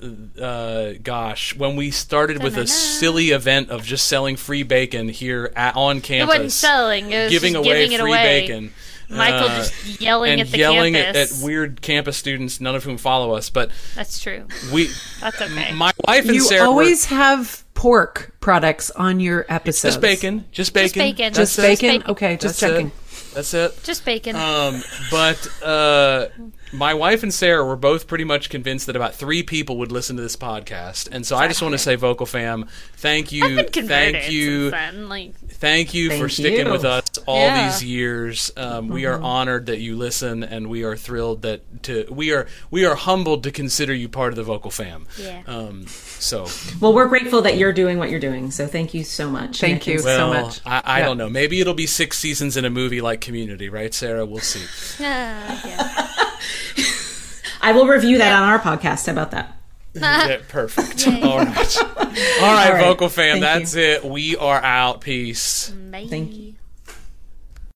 uh, gosh, when we started with a silly event of just selling free bacon here at, on it campus, wasn't selling, it was giving away giving it free away. bacon. Michael uh, just yelling and at the campus. yelling at, at weird campus students, none of whom follow us. But That's true. we, That's okay. my wife and You Sarah, were- always have pork products on your episodes. just bacon, just bacon, Just bacon. Just bacon? bacon. Okay, just That's checking. It. That's it. just bacon. Um, but uh, my wife and Sarah were both pretty much convinced that about three people would listen to this podcast, and so I just want to say, Vocal Fam, thank you, I've been thank you, then. Like, thank you for sticking you. with us all Yeah. these years. Um, we are honored that you listen, and we are thrilled that to we are we are humbled to consider you part of the Vocal Fam. Yeah. Um, so Well, we're grateful that you're doing what you're doing. So thank you so much. Thank you. and so much. I, I Yeah. don't know. Maybe it'll be six seasons in a movie like Community, right, Sarah? We'll see. ah, *laughs* yeah. I will review that on our podcast. How about that? Yeah, perfect. *laughs* All right. All right, right. vocal fam, Thank that's it. We are out. Peace. Bye. Thank you.